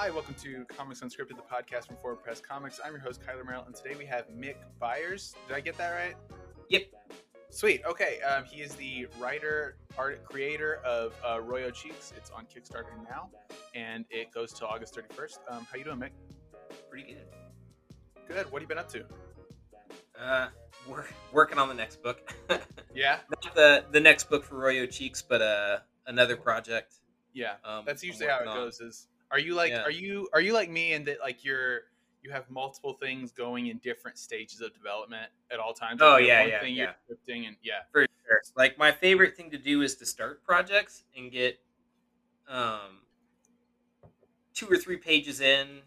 Hi, welcome to Comics Unscripted, the podcast from Forward Press Comics. I'm your host, Kyler Merrill, and today we have Mick Beyers. Did I get that right? Yep. Sweet. Okay. Um, he is the writer, art, creator of uh, Royo Cheeks. It's on Kickstarter now, and it goes to August 31st. Um, how you doing, Mick? Pretty good. Good. What have you been up to? Uh, we're working on the next book. Yeah. Not the the next book for Royo Cheeks, but uh another project. Yeah. Um, That's usually how it on. goes. Is are you like Yeah. are you are you like me in that like you're you have multiple things going in different stages of development at all times? Oh, Like, yeah, one yeah, thing yeah. You're and yeah. For sure. Like my favorite thing to do is to start projects and get um two or three pages in.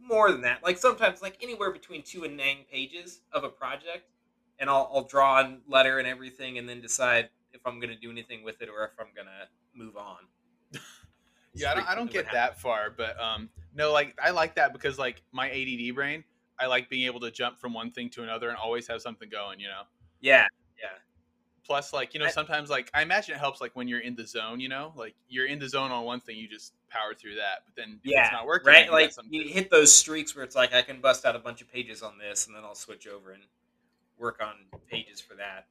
More than that. Like sometimes like anywhere between two and nine pages of a project. And I'll I'll draw and letter and everything and then decide if I'm gonna do anything with it or if I'm gonna move on. Yeah, I don't, I don't get that far, but um, no, like I like that because like my ADD brain, I like being able to jump from one thing to another and always have something going. You know. Yeah. Yeah. Plus, like you know, I- sometimes like I imagine it helps like when you're in the zone. You know, like you're in the zone on one thing, you just power through that. But then Yeah, it's not working, right? Like you hit those streaks where it's like I can bust out a bunch of pages on this, and then I'll switch over and work on pages for that.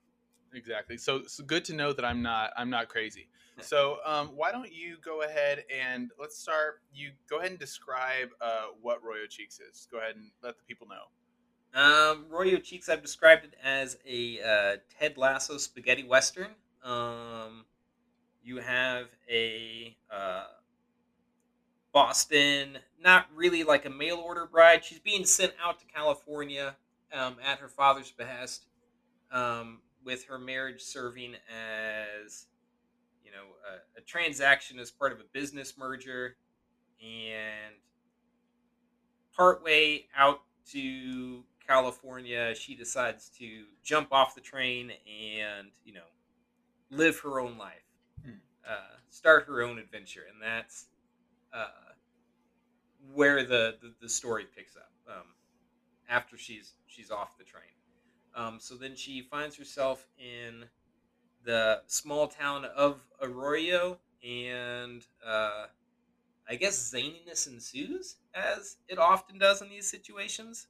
Exactly. So it's good to know that I'm not I'm not crazy. So um, why don't you go ahead and let's start. You go ahead and describe uh, what Royo Cheeks is. Go ahead and let the people know. Um, Royo Cheeks, I've described it as a uh, Ted Lasso spaghetti western. Um, you have a uh, Boston, not really like a mail order bride. She's being sent out to California um, at her father's behest, um, with her marriage serving as you know a, a transaction as part of a business merger, and partway out to California, she decides to jump off the train and you know live her own life, Hmm. uh, start her own adventure, and that's uh, where the, the the story picks up um, after she's she's off the train. Um, so then she finds herself in the small town of Arroyo, and uh, I guess zaniness ensues, as it often does in these situations.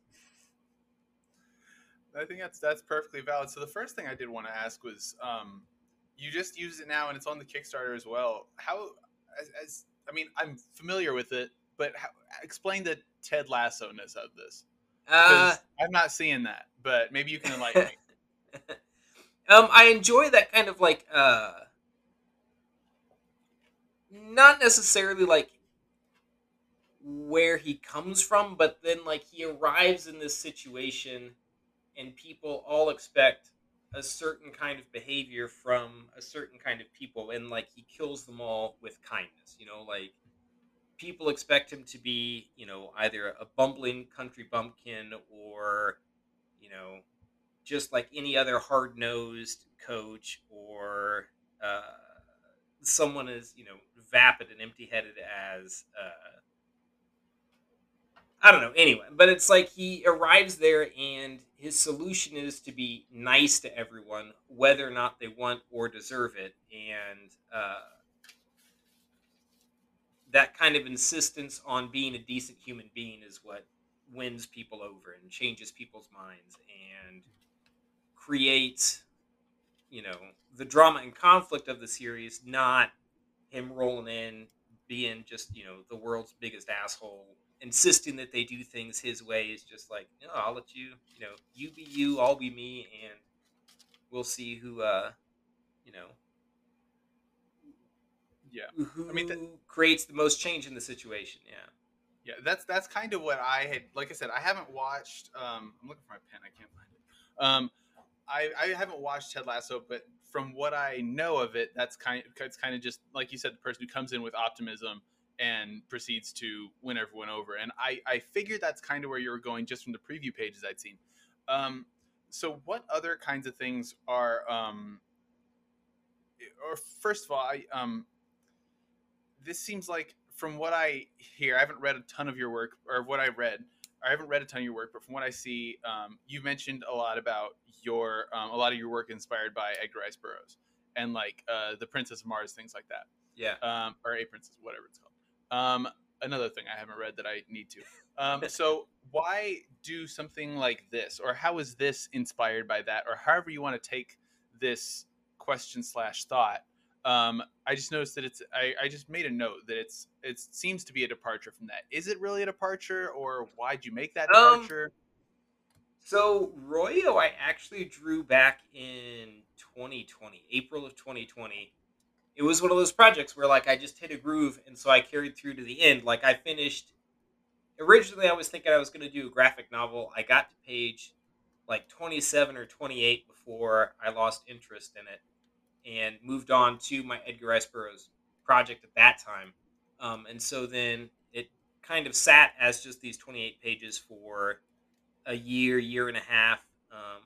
I think that's that's perfectly valid. So the first thing I did want to ask was, um, you just use it now and it's on the Kickstarter as well. How, as, as I mean, I'm familiar with it, but how, explain the Ted Lasso ness of this Uh, I'm not seeing that. But maybe you can enlighten me. um, I enjoy that kind of like, uh, not necessarily like where he comes from, but then like he arrives in this situation, and people all expect a certain kind of behavior from a certain kind of people, and like he kills them all with kindness. You know, like people expect him to be, you know, either a bumbling country bumpkin or, you know, just like any other hard nosed coach or uh, someone as, you know, vapid and empty headed as. Uh, I don't know. Anyway, but it's like he arrives there and his solution is to be nice to everyone, whether or not they want or deserve it. And uh, that kind of insistence on being a decent human being is what wins people over and changes people's minds and creates, you know, the drama and conflict of the series, not him rolling in, being just, you know, the world's biggest asshole insisting that they do things his way is just like, no, I'll let you, you know, you be you, I'll be me, and we'll see who, uh, you know, Yeah, who I mean, that- creates the most change in the situation. Yeah. yeah. That's that's kind of what I had. Like I said, I haven't watched. Um, I'm looking for my pen. I can't find it. Um, I I haven't watched Ted Lasso, but from what I know of it, that's kind. It's kind of just like you said, the person who comes in with optimism and proceeds to win everyone over. And I, I figured that's kind of where you were going just from the preview pages I'd seen. Um, so what other kinds of things are, um, or first of all, I, um, this seems like from what I hear, I haven't read a ton of your work or what I read. I haven't read a ton of your work, but from what I see, um, you mentioned a lot about your um, a lot of your work inspired by Edgar Rice Burroughs and like uh, the Princess of Mars, things like that Yeah. um, or a princess, whatever it's called. Um, another thing I haven't read that I need to. Um, so why do something like this, or how is this inspired by that, or however you want to take this question slash thought? Um, I just noticed that it's. I, I just made a note that it's. It seems to be a departure from that. Is it really a departure, or why'd you make that Um, departure? So Royo, I actually drew back in 2020, April of 2020. It was one of those projects where like I just hit a groove, and so I carried through to the end. Like I finished. Originally, I was thinking I was going to do a graphic novel. I got to page like 27 or 28 before I lost interest in it, and moved on to my Edgar Rice Burroughs project at that time. Um, and so then it kind of sat as just these 28 pages for a year, year and a half um,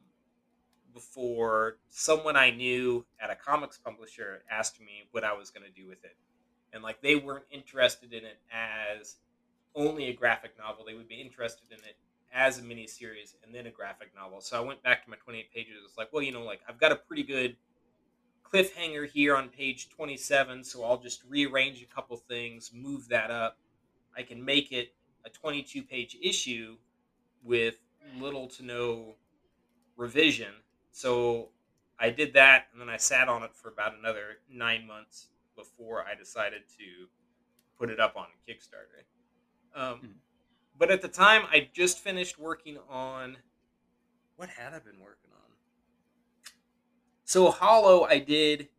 before someone I knew at a comics publisher asked me what I was going to do with it. And like they weren't interested in it as only a graphic novel, they would be interested in it as a miniseries and then a graphic novel. So I went back to my 28 pages. It's like, well, you know, like I've got a pretty good cliffhanger here on page 27, so I'll just rearrange a couple things, move that up. I can make it a 22 page issue with little to no revision. So I did that, and then I sat on it for about another nine months before I decided to put it up on Kickstarter. Um, Mhm. But at the time, I just finished working on what had I been working on? So Hollow, I did.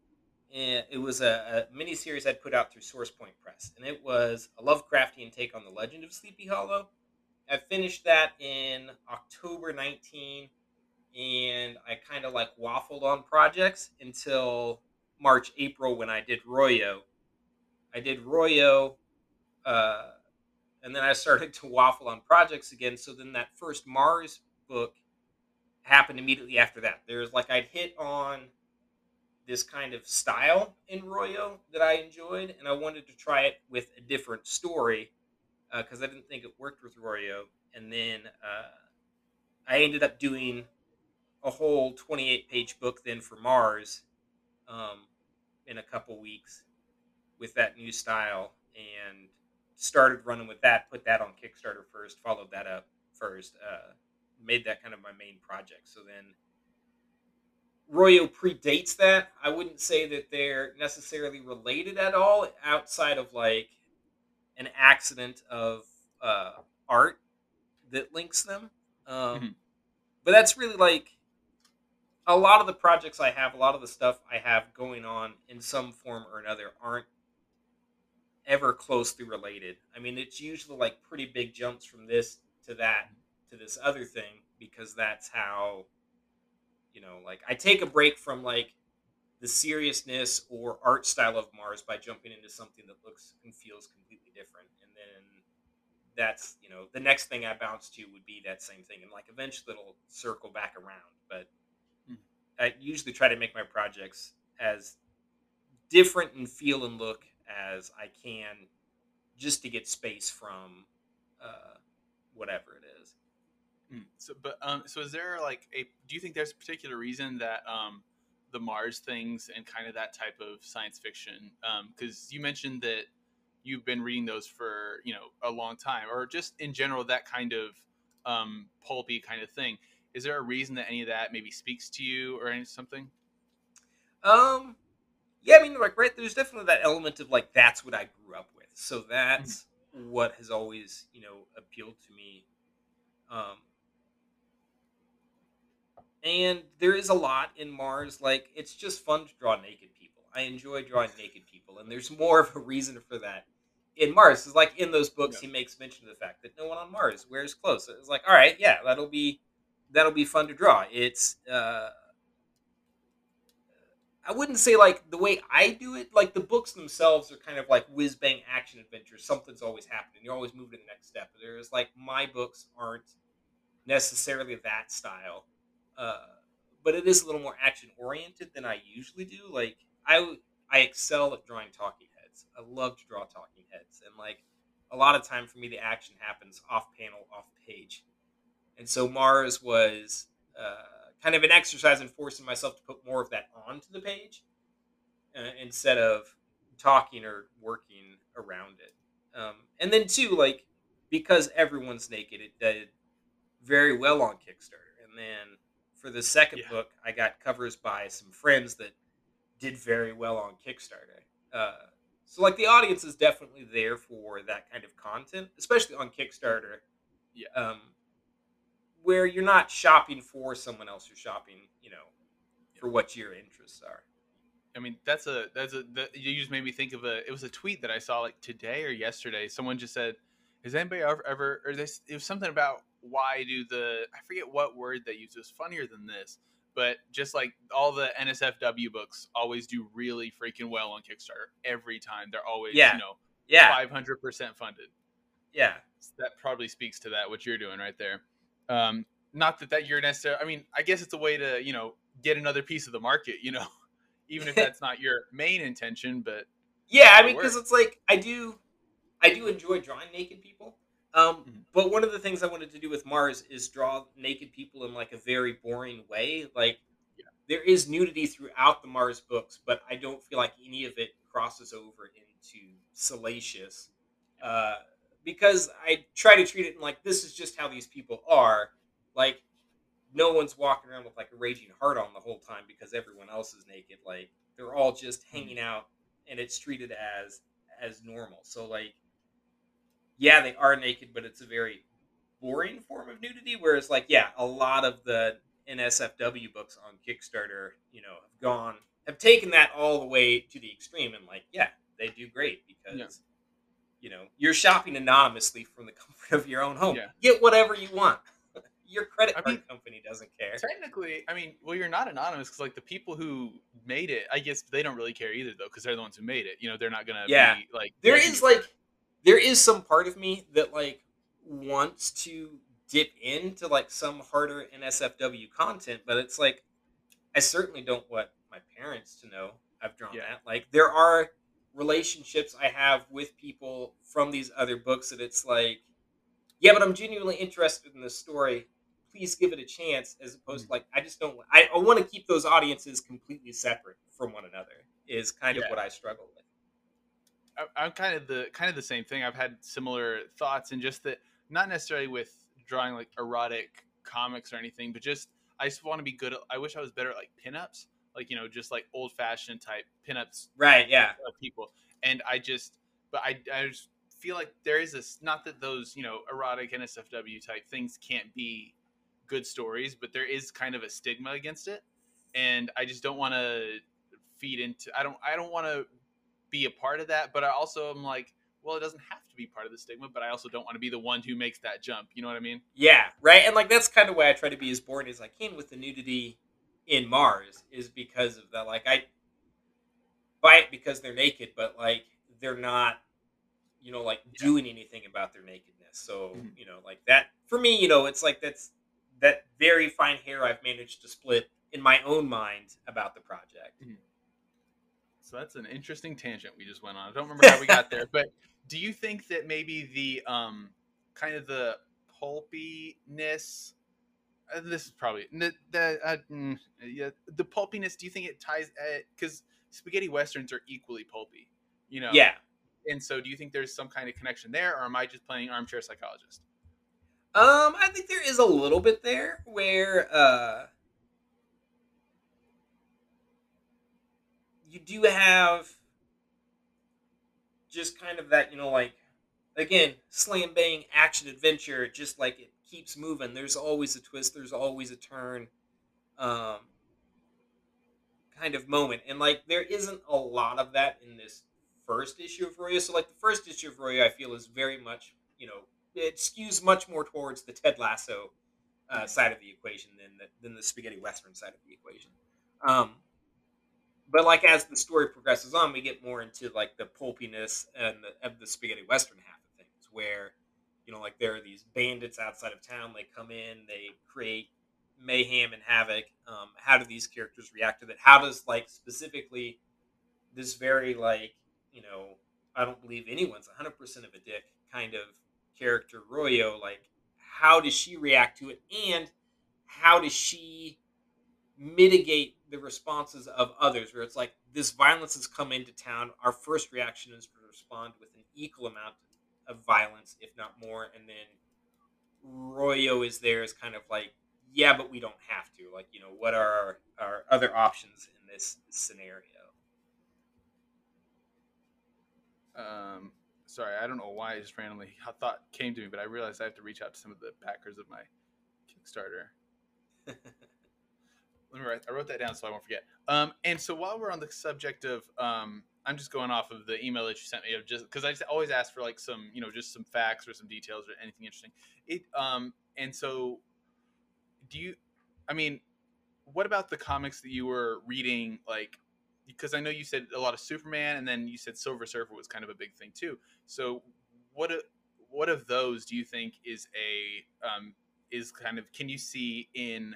It was a, a mini series I'd put out through Source Point Press, and it was a Lovecraftian take on the Legend of Sleepy Hollow. I finished that in October 19, and I kind of like waffled on projects until March, April when I did Royo. I did Royo, uh, and then I started to waffle on projects again. So then that first Mars book happened immediately after that. There's like I'd hit on this kind of style in Royo that I enjoyed, and I wanted to try it with a different story because I didn't think it worked with Royo. And then uh, I ended up doing a whole 28 page book then for Mars um, in a couple weeks with that new style and started running with that. Put that on Kickstarter first, followed that up first, uh, made that kind of my main project. So then Royo predates that. I wouldn't say that they're necessarily related at all outside of like an accident of uh, art that links them. Um, Mhm. But that's really like a lot of the projects I have, a lot of the stuff I have going on in some form or another aren't ever closely related. I mean, it's usually like pretty big jumps from this to that to this other thing because that's how you know, like I take a break from like the seriousness or art style of Mars by jumping into something that looks and feels completely different. And then that's, you know, the next thing I bounce to would be that same thing. And like eventually it'll circle back around. But Hmm. I usually try to make my projects as different in feel and look as I can just to get space from uh, whatever it is. Mm, So, but um, so is there like a? Do you think there's a particular reason that um, the Mars things and kind of that type of science fiction? Because you mentioned that you've been reading those for you know a long time, or just in general that kind of um, pulpy kind of thing. Is there a reason that any of that maybe speaks to you or any something? Um, yeah, I mean, like, right, there's definitely that element of like that's what I grew up with, so that's what has always, you know, appealed to me. Um, and there is a lot in Mars. Like, it's just fun to draw naked people. I enjoy drawing naked people, and there's more of a reason for that in Mars. Is like in those books, Yeah. he makes mention of the fact that no one on Mars wears clothes. So it's like, all right, yeah, that'll be that'll be fun to draw. It's uh, I wouldn't say like the way I do it. Like the books themselves are kind of like whiz bang action adventures. Something's always happening. You're always moving to the next step. There's like my books aren't necessarily that style, uh, but it is a little more action oriented than I usually do. Like I I excel at drawing talking heads. I love to draw talking heads, and like a lot of time for me, the action happens off panel, off page, and so Mars was. Uh, kind of an exercise in forcing myself to put more of that onto the page uh, instead of talking or working around it. Um, and then too, like because everyone's naked, it did very well on Kickstarter. And then for the second Yeah. book, I got covers by some friends that did very well on Kickstarter. Uh, so like the audience is definitely there for that kind of content, especially on Kickstarter. Yeah. Um, where you're not shopping for someone else, you're shopping, you know, for what your interests are. I mean, that's a that's a that, you just made me think of a. It was a tweet that I saw like today or yesterday. Someone just said, "Has anybody ever ever or this?" It was something about why do the I forget what word they used. Was funnier than this, but just like all the NSFW books always do really freaking well on Kickstarter every time. They're always Yeah. you know Yeah, five hundred percent funded. yeah, that probably speaks to that what you're doing right there um not that that you're necessarily i mean i guess it's a way to you know get another piece of the market you know even if that's not your main intention but yeah. I mean, because it's like I do, I do enjoy drawing naked people. Um, Mhm. but one of the things I wanted to do with Mars is draw naked people in like a very boring way. Like Yeah. there is nudity throughout the Mars books, but I don't feel like any of it crosses over into salacious. Uh, because I try to treat it in like this is just how these people are. Like no one's walking around with like a raging heart on the whole time because everyone else is naked. Like they're all just hanging out, and it's treated as as normal. So like, yeah, they are naked, but it's a very boring form of nudity. Whereas like, yeah, a lot of the NSFW books on Kickstarter, you know, have gone have taken that all the way to the extreme, and like, yeah, they do great because. Yeah. You know, you're shopping anonymously from the comfort of your own home. Yeah. Get whatever you want. Your credit I card mean- company doesn't care. technically i mean well you're not anonymous because like the people who made it i guess they don't really care either though because they're the ones who made it you know they're not gonna Yeah. be like There is like there is some part of me that like wants to dip into like some harder NSFW content, but it's like I certainly don't want my parents to know I've drawn Yeah. that. Like there are relationships I have with people from these other books that it's like, yeah, but I'm genuinely interested in this story. Please give it a chance, as opposed mm. to like I just don't. I, I want to keep those audiences completely separate from one another. Is kind of what I struggle with. I- I'm kind of the kind of the same thing. I've had similar thoughts, and just that not necessarily with drawing like erotic comics or anything, but just I just want to be good. At, I wish I was better at like pinups, like you know, just like old fashioned type pinups Right? Yeah. of uh, people. And I just, but I, I just feel like there is this. Not that those you know erotic NSFW type things can't be good stories, but there is kind of a stigma against it, and I just don't want to feed into. I don't. I don't want to be a part of that, but I also am like, well, it doesn't have to be part of the stigma, but I also don't want to be the one who makes that jump. You know what I mean? Yeah, right. And like that's kind of why I try to be as boring as I can with the nudity in Mars is because of that. Like I buy it because they're naked, but like they're not, you know, like Yeah. doing anything about their nakedness. So Mhm. you know, like that for me, you know, it's like that's that very fine hair I've managed to split in my own mind about the project. So that's an interesting tangent we just went on. I don't remember how we got there, but do you think that maybe the um kind of the pulpiness uh, this is probably the, the uh, mm, yeah the pulpiness do you think it ties because spaghetti westerns are equally pulpy you know Yeah. and so do you think there's some kind of connection there or am i just playing armchair psychologist Um, I think there is a little bit there where uh you do have just kind of that, you know, like again, slam bang action adventure, just like it keeps moving. There's always a twist, there's always a turn. Um kind of moment. And like there isn't a lot of that in this first issue of Royo. So like the first issue of Royo I feel is very much, you know, it skews much more towards the Ted Lasso uh, side of the equation than the, than the spaghetti western side of the equation. Um, but like as the story progresses on, we get more into like the pulpiness and the, of the spaghetti western half of things, where you know like there are these bandits outside of town. They come in, they create mayhem and havoc. Um, how do these characters react to that? How does like specifically this very like you know I don't believe anyone's 100% of a dick kind of character Royo like how does she react to it and how does she mitigate the responses of others where it's like this violence has come into town our first reaction is to respond with an equal amount of violence, if not more, and then Royo is there as kind of like, yeah, but we don't have to. Like, you know, what are our, our other options in this scenario? Um, sorry, I don't know why I just randomly a thought came to me, but I realized I have to reach out to some of the backers of my Kickstarter. Let me write, I wrote that down so I won't forget. Um, and so while we're on the subject of, um, I'm just going off of the email that you sent me of just because I just always ask for like some, you know, just some facts or some details or anything interesting. It, um, and so do you, I mean, what about the comics that you were reading? Like, because I know you said a lot of Superman, and then you said Silver Surfer was kind of a big thing too. So, what what of those do you think is a um, is kind of can you see in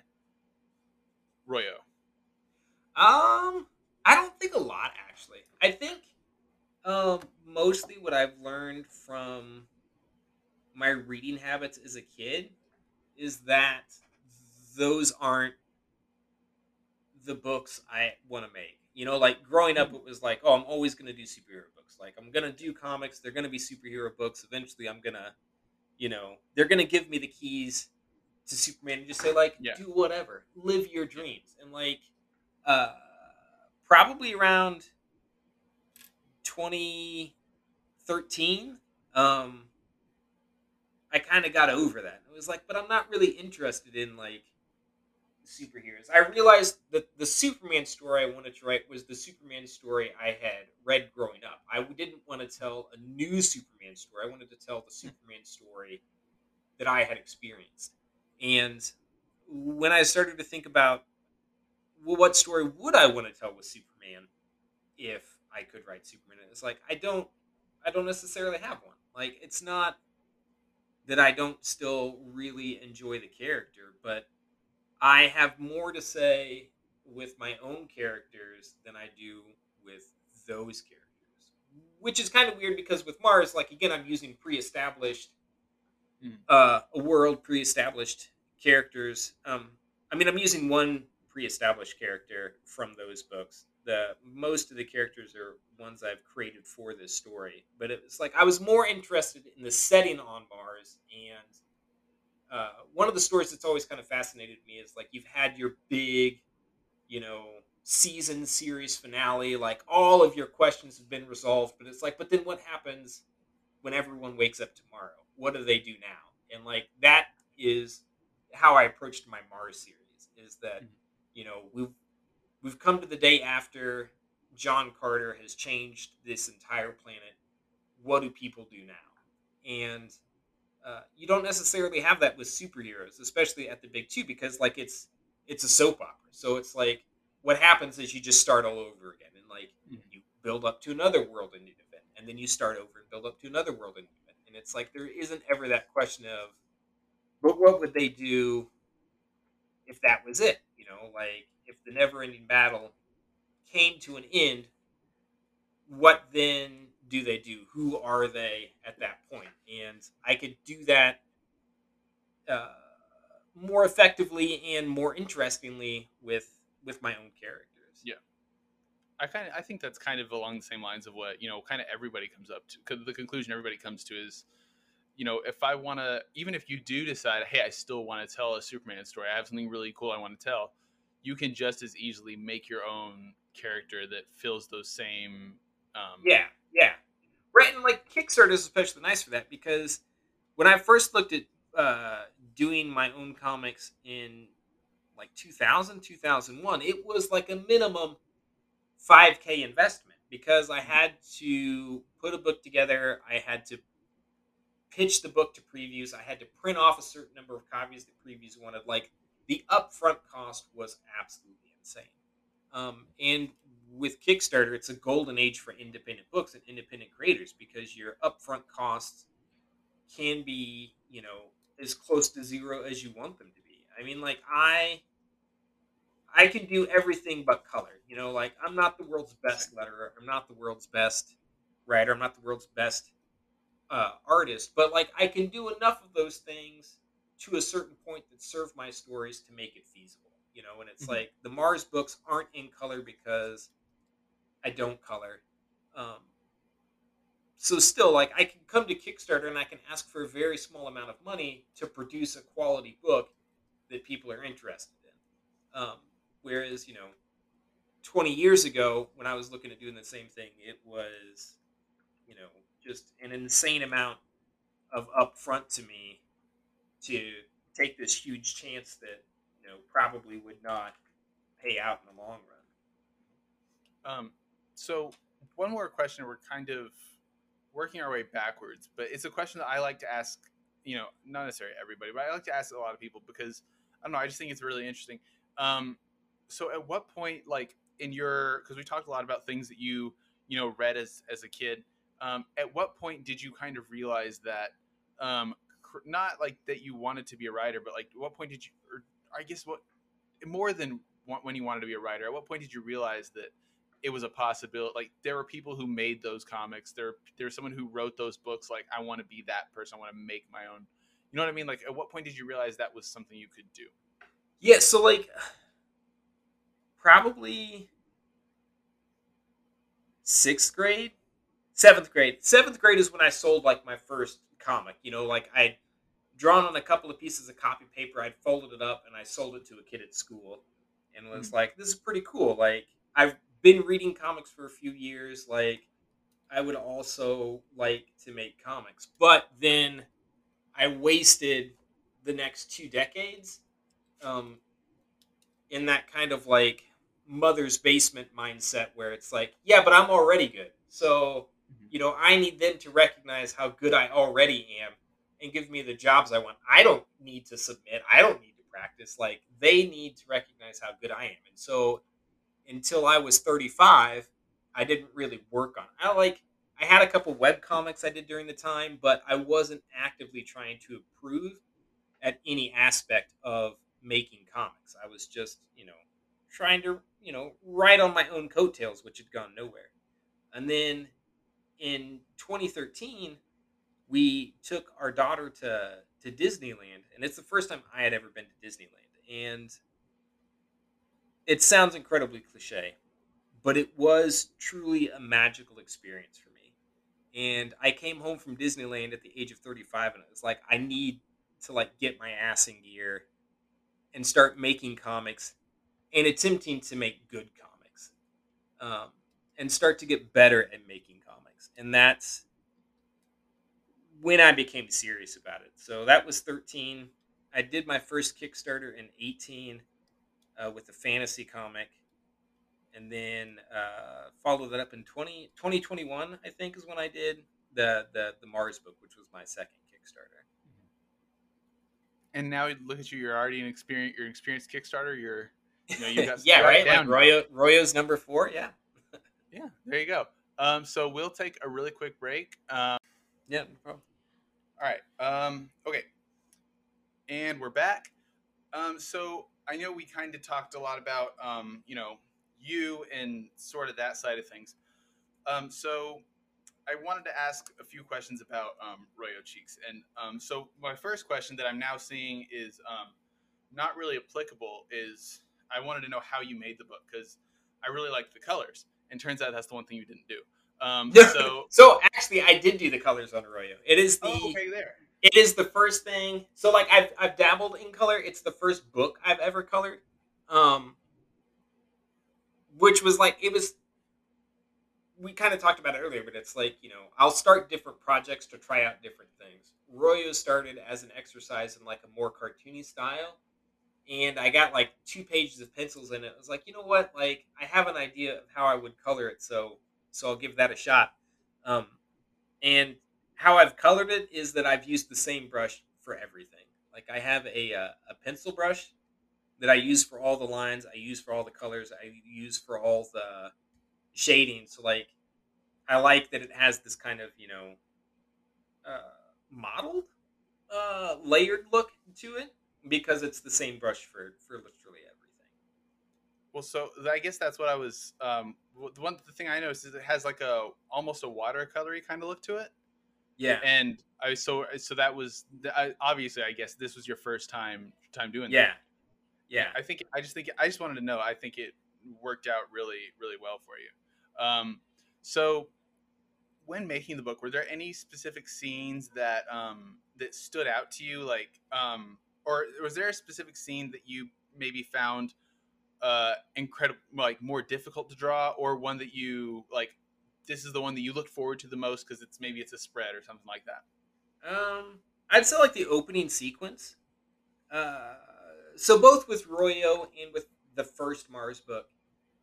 Royo? Um, I don't think a lot actually. I think um mostly what I've learned from my reading habits as a kid is that those aren't the books I want to make. You know, like growing up, it was like, oh, I'm always going to do superhero books. Like, I'm going to do comics. They're going to be superhero books. Eventually, I'm going to, you know, they're going to give me the keys to Superman and just say, like, Yeah. do whatever, live your dreams. And, like, uh, probably around 2013, um, I kind of got over that. It was like, but I'm not really interested in, like, superheroes. I realized that the Superman story I wanted to write was the Superman story I had read growing up. I didn't want to tell a new Superman story. I wanted to tell the Superman story that I had experienced. And when I started to think about, well, what story would I want to tell with Superman if I could write Superman? It's like I don't, I don't necessarily have one. Like it's not that I don't still really enjoy the character, but I have more to say with my own characters than I do with those characters. Which is kind of weird because with Mars, like again, I'm using pre-established, Mm. uh, a world pre-established characters. Um, I mean, I'm using one pre-established character from those books. The most of the characters are ones I've created for this story, but it was like I was more interested in the setting on Mars and uh, one of the stories that's always kind of fascinated me is like you've had your big, you know, season series finale, like all of your questions have been resolved, but it's like, but then what happens when everyone wakes up tomorrow? What do they do now? And like that is how I approached my Mars series. Is that Mhm. you know we've we've come to the day after John Carter has changed this entire planet. What do people do now? And uh, you don't necessarily have that with superheroes, especially at the big two, because like it's it's a soap opera. So it's like what happens is you just start all over again, and like Mhm. you build up to another world ending event, and then you start over and build up to another world ending event, and it's like there isn't ever that question of, but what would they do if that was it? You know, like if the never ending battle came to an end, what then do they do? Who are they at that point? And I could do that uh, more effectively and more interestingly with with my own characters. Yeah. I kind of I think that's kind of along the same lines of what you know, kind of everybody comes up to. The conclusion everybody comes to is, you know, if I want to, even if you do decide, hey, I still want to tell a Superman story, I have something really cool I want to tell. You can just as easily make your own character that fills those same. Um, Yeah, yeah. Right, and like Kickstarter is especially nice for that because when I first looked at uh, doing my own comics in like 2000, 2001, it was like a minimum 5K investment because I had to put a book together. I had to pitch the book to previews. I had to print off a certain number of copies that previews wanted. Like the upfront cost was absolutely insane. Um, and with Kickstarter, it's a golden age for independent books and independent creators because your upfront costs can be, you know, as close to zero as you want them to be. I mean, like I I can do everything but color. You know, like I'm not the world's best letterer. I'm not the world's best writer. I'm not the world's best uh, artist. But like I can do enough of those things to a certain point that serve my stories to make it feasible. You know, and it's Mhm. like the Mars books aren't in color because I don't color. Um, so still, like I can come to Kickstarter and I can ask for a very small amount of money to produce a quality book that people are interested in. Um, whereas, you know, 20 years ago when I was looking at doing the same thing, it was, you know, just an insane amount of upfront to me to take this huge chance that you know probably would not pay out in the long run. Um, so one more question. We're kind of working our way backwards, but it's a question that I like to ask. You know, not necessarily everybody, but I like to ask a lot of people because I don't know. I just think it's really interesting. Um, so at what point, like in your, because we talked a lot about things that you you know read as as a kid. Um, at what point did you kind of realize that um, not like that you wanted to be a writer, but like what point did you, or I guess what more than when you wanted to be a writer, at what point did you realize that it was a possibility? Like there were people who made those comics. There, there's someone who wrote those books. Like I want to be that person. I want to make my own. You know what I mean? Like at what point did you realize that was something you could do? Yeah. So like probably sixth grade, seventh grade. Seventh grade is when I sold like my first comic. You know, like I'd drawn on a couple of pieces of copy paper, I'd folded it up, and I sold it to a kid at school, and was mm-hmm. like, "This is pretty cool." Like I've been reading comics for a few years. Like I would also like to make comics, but then I wasted the next two decades um, in that kind of like mother's basement mindset where it's like, yeah, but I'm already good. So Mm-hmm. you know, I need them to recognize how good I already am and give me the jobs I want. I don't need to submit. I don't need to practice. Like they need to recognize how good I am. And so until I was 35, I didn't really work on. It. I like I had a couple web comics I did during the time, but I wasn't actively trying to improve at any aspect of making comics. I was just, you know, trying to, you know, write on my own coattails, which had gone nowhere. And then in 2013, we took our daughter to to Disneyland, and it's the first time I had ever been to Disneyland. And it sounds incredibly cliche, but it was truly a magical experience for me. And I came home from Disneyland at the age of 35, and it was like I need to like get my ass in gear and start making comics and attempting to make good comics, um, and start to get better at making and that's when I became serious about it. So that was 13. I did my first Kickstarter in 18 uh, with a fantasy comic, and then uh, followed that up in 20, 2021, I think, is when I did the, the the Mars book, which was my second Kickstarter. And now look at you, you're already an experience. You're an experienced Kickstarter. You're, you know, you got yeah, right. Down. Like Royo, Royo's number four. Yeah. yeah. There you go. Um, so we'll take a really quick break. Um, yeah, no problem. All right. Um, okay. And we're back. Um, so I know we kind of talked a lot about, um, you know, you and sort of that side of things. Um, so I wanted to ask a few questions about um, Royo Cheeks. And um, so my first question that I'm now seeing is um, not really applicable is I wanted to know how you made the book because I really like the colors and turns out that's the one thing you didn't do. Um, so, so actually, I did do the colors on Arroyo. It is the oh, okay there. It is the first thing. So, like, I've I've dabbled in color. It's the first book I've ever colored. Um, which was like it was. We kind of talked about it earlier, but it's like you know I'll start different projects to try out different things. Royo started as an exercise in like a more cartoony style, and I got like two pages of pencils in it. I was like, you know what? Like, I have an idea of how I would color it, so so I'll give that a shot. Um, and how I've colored it is that I've used the same brush for everything. Like I have a a, uh, a pencil brush that I use for all the lines. I use for all the colors. I use for all the shading. So like, I like that it has this kind of you know, uh, modeled, uh, layered look to it because it's the same brush for for literally everything. Well, so I guess that's what I was. Um, the one the thing I noticed is it has like a almost a watercolory kind of look to it. Yeah. And I so so that was I, obviously I guess this was your first time time doing yeah. That. Yeah. I think I just think I just wanted to know. I think it worked out really really well for you. Um, so when making the book, were there any specific scenes that um, that stood out to you, like, um, or was there a specific scene that you maybe found uh, incredible, like more difficult to draw, or one that you like? This is the one that you look forward to the most because it's maybe it's a spread or something like that. Um, I'd say like the opening sequence. Uh, so both with Royo and with the first Mars book,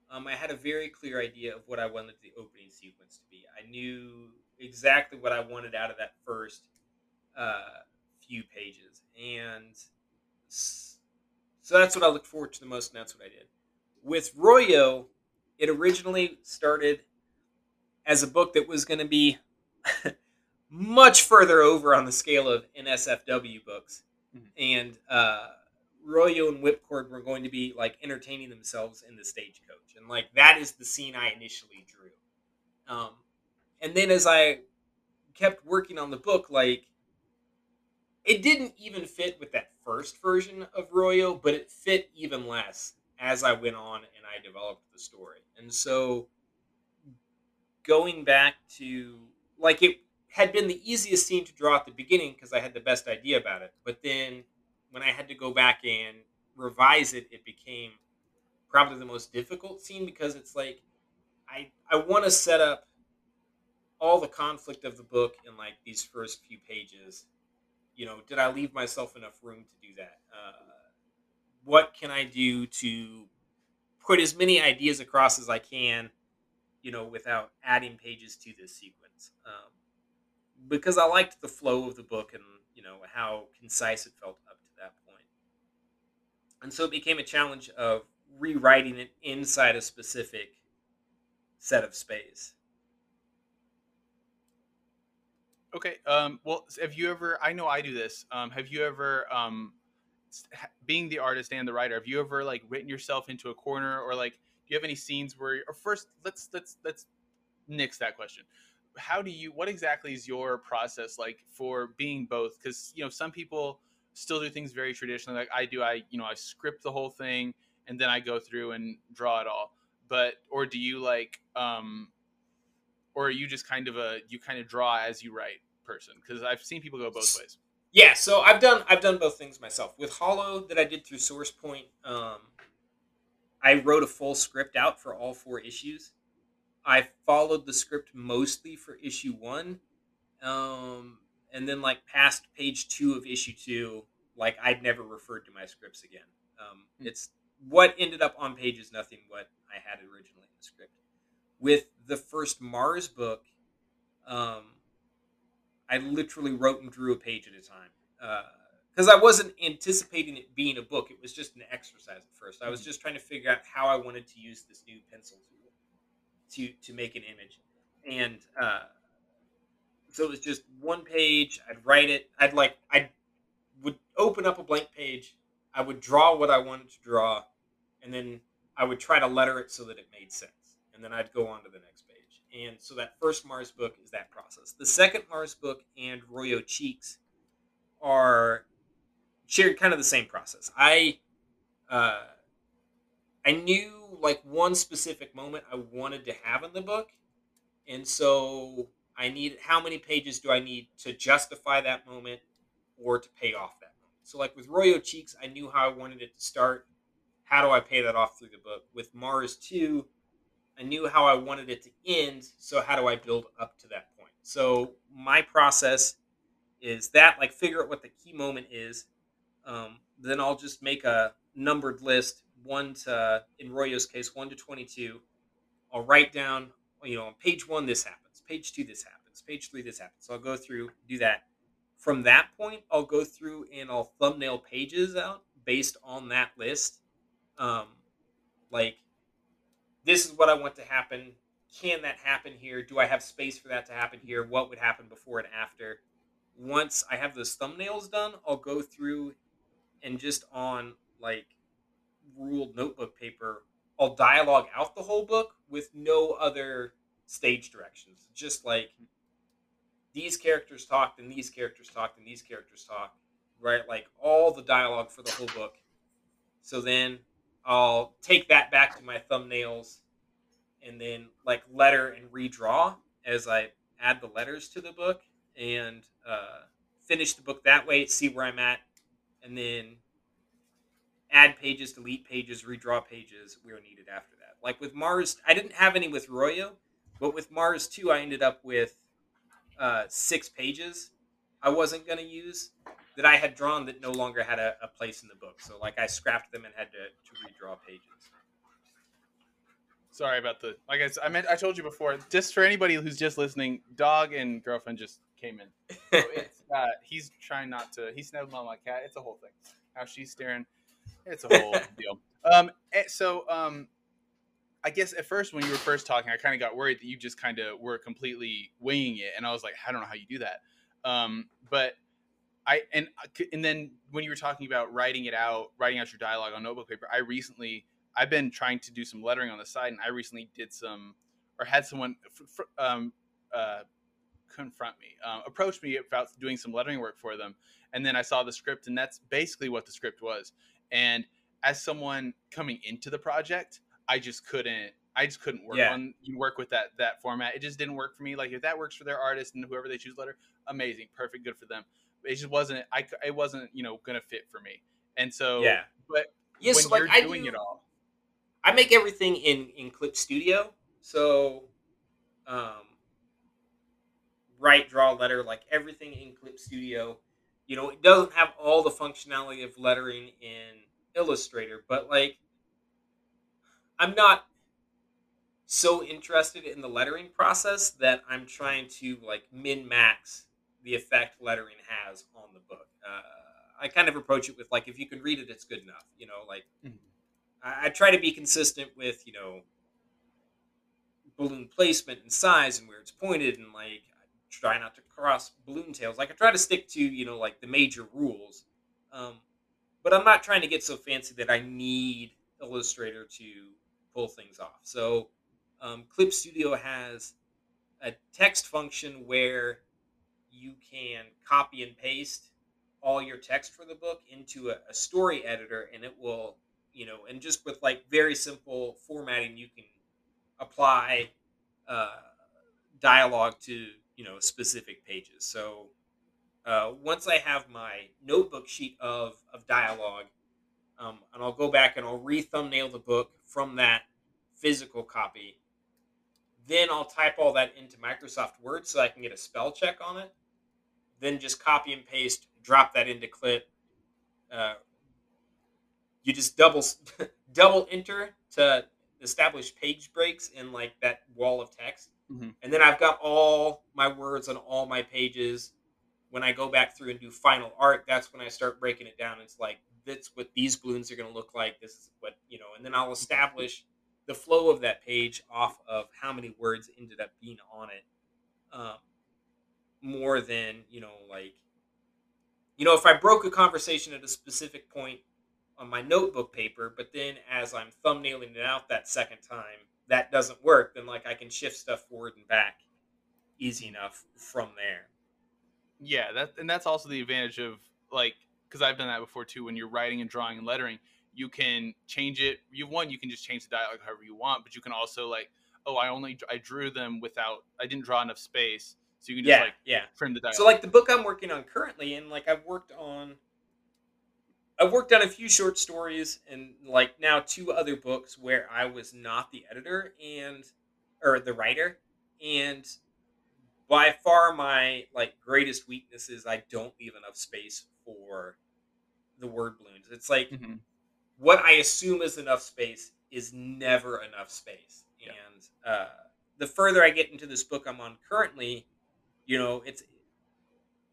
um, I had a very clear idea of what I wanted the opening sequence to be. I knew exactly what I wanted out of that first uh, few pages, and so that's what I looked forward to the most, and that's what I did. With Royo, it originally started as a book that was going to be much further over on the scale of NSFW books, mm-hmm. and uh, Royo and Whipcord were going to be like entertaining themselves in the stagecoach, and like that is the scene I initially drew. Um, and then as I kept working on the book, like it didn't even fit with that first version of Royo, but it fit even less as I went on and I developed the story. And so going back to like it had been the easiest scene to draw at the beginning because I had the best idea about it, but then when I had to go back and revise it, it became probably the most difficult scene because it's like I I want to set up all the conflict of the book in like these first few pages. You know, did I leave myself enough room to do that? Uh, what can I do to put as many ideas across as I can, you know, without adding pages to this sequence? Um, because I liked the flow of the book and you know how concise it felt up to that point. and so it became a challenge of rewriting it inside a specific set of space. Okay. Um, well, have you ever? I know I do this. Um, have you ever, um, being the artist and the writer, have you ever like written yourself into a corner, or like, do you have any scenes where? Or first, let's let's let's nix that question. How do you? What exactly is your process like for being both? Because you know, some people still do things very traditionally like I do. I you know I script the whole thing and then I go through and draw it all. But or do you like um or are you just kind of a you kind of draw as you write person? Because I've seen people go both ways. Yeah, so I've done I've done both things myself. With Hollow that I did through Source Point, um, I wrote a full script out for all four issues. I followed the script mostly for issue one. Um, and then like past page two of issue two, like I'd never referred to my scripts again. Um, mm-hmm. It's what ended up on page is nothing what I had originally in the script. With the first Mars book, um, I literally wrote and drew a page at a time because uh, I wasn't anticipating it being a book. It was just an exercise at first. I was hmm. just trying to figure out how I wanted to use this new pencil tool to to make an image, and uh, so it was just one page. I'd write it. I'd like I would open up a blank page. I would draw what I wanted to draw, and then I would try to letter it so that it made sense. And then I'd go on to the next page. And so that first Mars book is that process. The second Mars book and Royo Cheeks are shared kind of the same process. I uh, I knew like one specific moment I wanted to have in the book, and so I need how many pages do I need to justify that moment or to pay off that moment? So like with Royo Cheeks, I knew how I wanted it to start. How do I pay that off through the book? With Mars 2, I knew how I wanted it to end. So how do I build up to that point? So my process is that like figure out what the key moment is. Um, then I'll just make a numbered list, one to in Royo's case, one to twenty-two. I'll write down, you know, on page one this happens, page two, this happens. Page three, this happens. So I'll go through, do that. From that point, I'll go through and I'll thumbnail pages out based on that list. Um, like, this is what I want to happen. Can that happen here? Do I have space for that to happen here? What would happen before and after? Once I have those thumbnails done, I'll go through and just on like ruled notebook paper, I'll dialogue out the whole book with no other stage directions. Just like these characters talked and these characters talked and these characters talked, right? Like all the dialogue for the whole book. So then I'll take that back to my thumbnails and then like letter and redraw as I add the letters to the book and uh, finish the book that way, see where I'm at, and then add pages, delete pages, redraw pages where needed after that. Like with Mars, I didn't have any with Royo, but with Mars 2, I ended up with uh, six pages I wasn't going to use that I had drawn that no longer had a, a, place in the book. So, like, I scrapped them and had to, to redraw pages. Sorry about the. Like I, I meant, I told you before. Just for anybody who's just listening, dog and girlfriend just came in. So it's, uh, he's trying not to. He's snuggling on my cat. It's a whole thing. Now she's staring. It's a whole deal. Um. Eh, so um. I guess at first when you were first talking, I kind of got worried that you just kind of were completely winging it, and I was like, I don't know how you do that. Um, but I and uh, and then when you were talking about writing it out, writing out your dialogue on notebook paper, I recently I've been trying to do some lettering on the side, and I recently did some or had someone um, uh, confront me, uh, approach me about doing some lettering work for them, and then I saw the script, and that's basically what the script was. And as someone coming into the project, I just couldn't I just couldn't work yeah. on work with that that format. It just didn't work for me. Like if that works for their artist and whoever they choose letter, amazing, perfect, good for them. It just wasn't. I it wasn't you know gonna fit for me. And so yeah, but yes, when like you're doing do, it all, I make everything in in Clip Studio. So, um, write, draw, letter, like everything in Clip Studio. You know, it doesn't have all the functionality of lettering in Illustrator, but like, I'm not so interested in the lettering process that I'm trying to like min max the effect lettering has on the book. Uh, I kind of approach it with like if you can read it, it's good enough. You know, like mm-hmm. I, I, try to be consistent with you know balloon placement and size and where it's pointed, and like I try not to cross balloon tails. Like I try to stick to you know like the major rules, um, but I'm not trying to get so fancy that I need Illustrator to pull things off. So um, Clip Studio has a text function where you can copy and paste all your text for the book into a, a, story editor and it will you know and just with like very simple formatting you can apply uh, dialogue to you know specific pages so uh, once i have my notebook sheet of of dialogue um, and i'll go back and i'll re-thumbnail the book from that physical copy then I'll type all that into Microsoft Word so I can get a spell check on it. Then just copy and paste, drop that into Clip. Uh, you just double double enter to establish page breaks in like that wall of text. Mm-hmm. And then I've got all my words on all my pages. When I go back through and do final art, that's when I start breaking it down. It's like that's what these balloons are going to look like. This is what you know, and then I'll establish the flow of that page off of how many words ended up being on it um, more than you know like you know if i broke a conversation at a specific point on my notebook paper but then as i'm thumbnailing it out that second time that doesn't work then like i can shift stuff forward and back easy enough from there yeah that and that's also the advantage of like because i've done that before too when you're writing and drawing and lettering you can change it. You one, you can just change the dialogue however you want, but you can also like, oh, I only I drew them without I didn't draw enough space, so you can just yeah, like yeah trim the dialogue. So like the book I'm working on currently, and like I've worked on. I've worked on a few short stories and like now two other books where I was not the editor and or the writer and by far my like greatest weakness is I don't leave enough space for the word balloons. It's like mm-hmm what I assume is enough space is never enough space. Yeah. And uh, the further I get into this book I'm on currently, you know, it's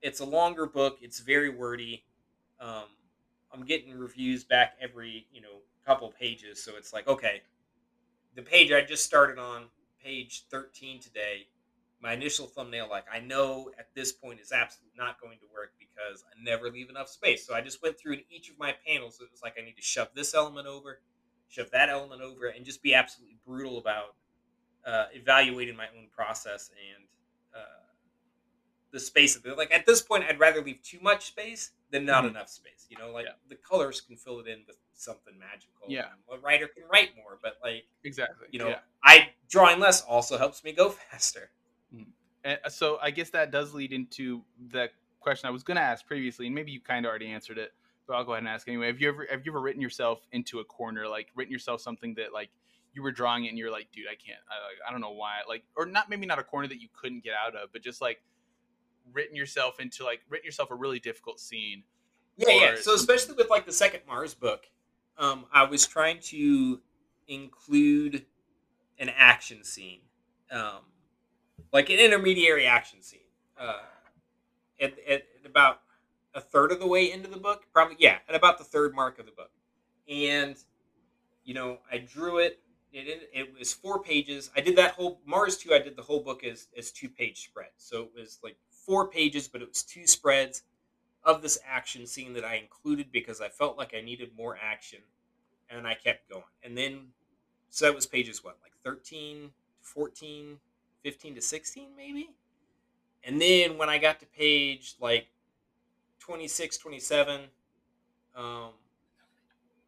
it's a longer book. It's very wordy. Um, I'm getting reviews back every you know couple pages, so it's like okay, the page I just started on, page 13 today, my initial thumbnail, like I know at this point is absolutely not going to work because I never leave enough space. So I just went through in each of my panels. It was like I need to shove this element over, shove that element over, and just be absolutely brutal about uh, evaluating my own process and uh, the space of it. Like at this point, I'd rather leave too much space than not mm-hmm. enough space. You know, like yeah. the colors can fill it in with something magical. Yeah, a writer can write more, but like exactly, you know, yeah. I drawing less also helps me go faster. And uh, so I guess that does lead into the question I was going to ask previously, and maybe you kind of already answered it, but I'll go ahead and ask anyway. Have you ever have you ever written yourself into a corner, like written yourself something that like you were drawing it and you're like, dude, I can't, I, I don't know why, like, or not maybe not a corner that you couldn't get out of, but just like written yourself into like written yourself a really difficult scene. Yeah, yeah. So especially with like the second Mars book, um, I was trying to include an action scene, um, like an intermediary action scene, uh, at, at, at about a third of the way into the book, probably yeah, at about the third mark of the book, and you know I drew it. It, it was four pages. I did that whole Mars two. I did the whole book as as two page spread. So it was like four pages, but it was two spreads of this action scene that I included because I felt like I needed more action, and I kept going. And then so that was pages what like 13 14 15 to 16 maybe? And then when i got to page like 26 27 um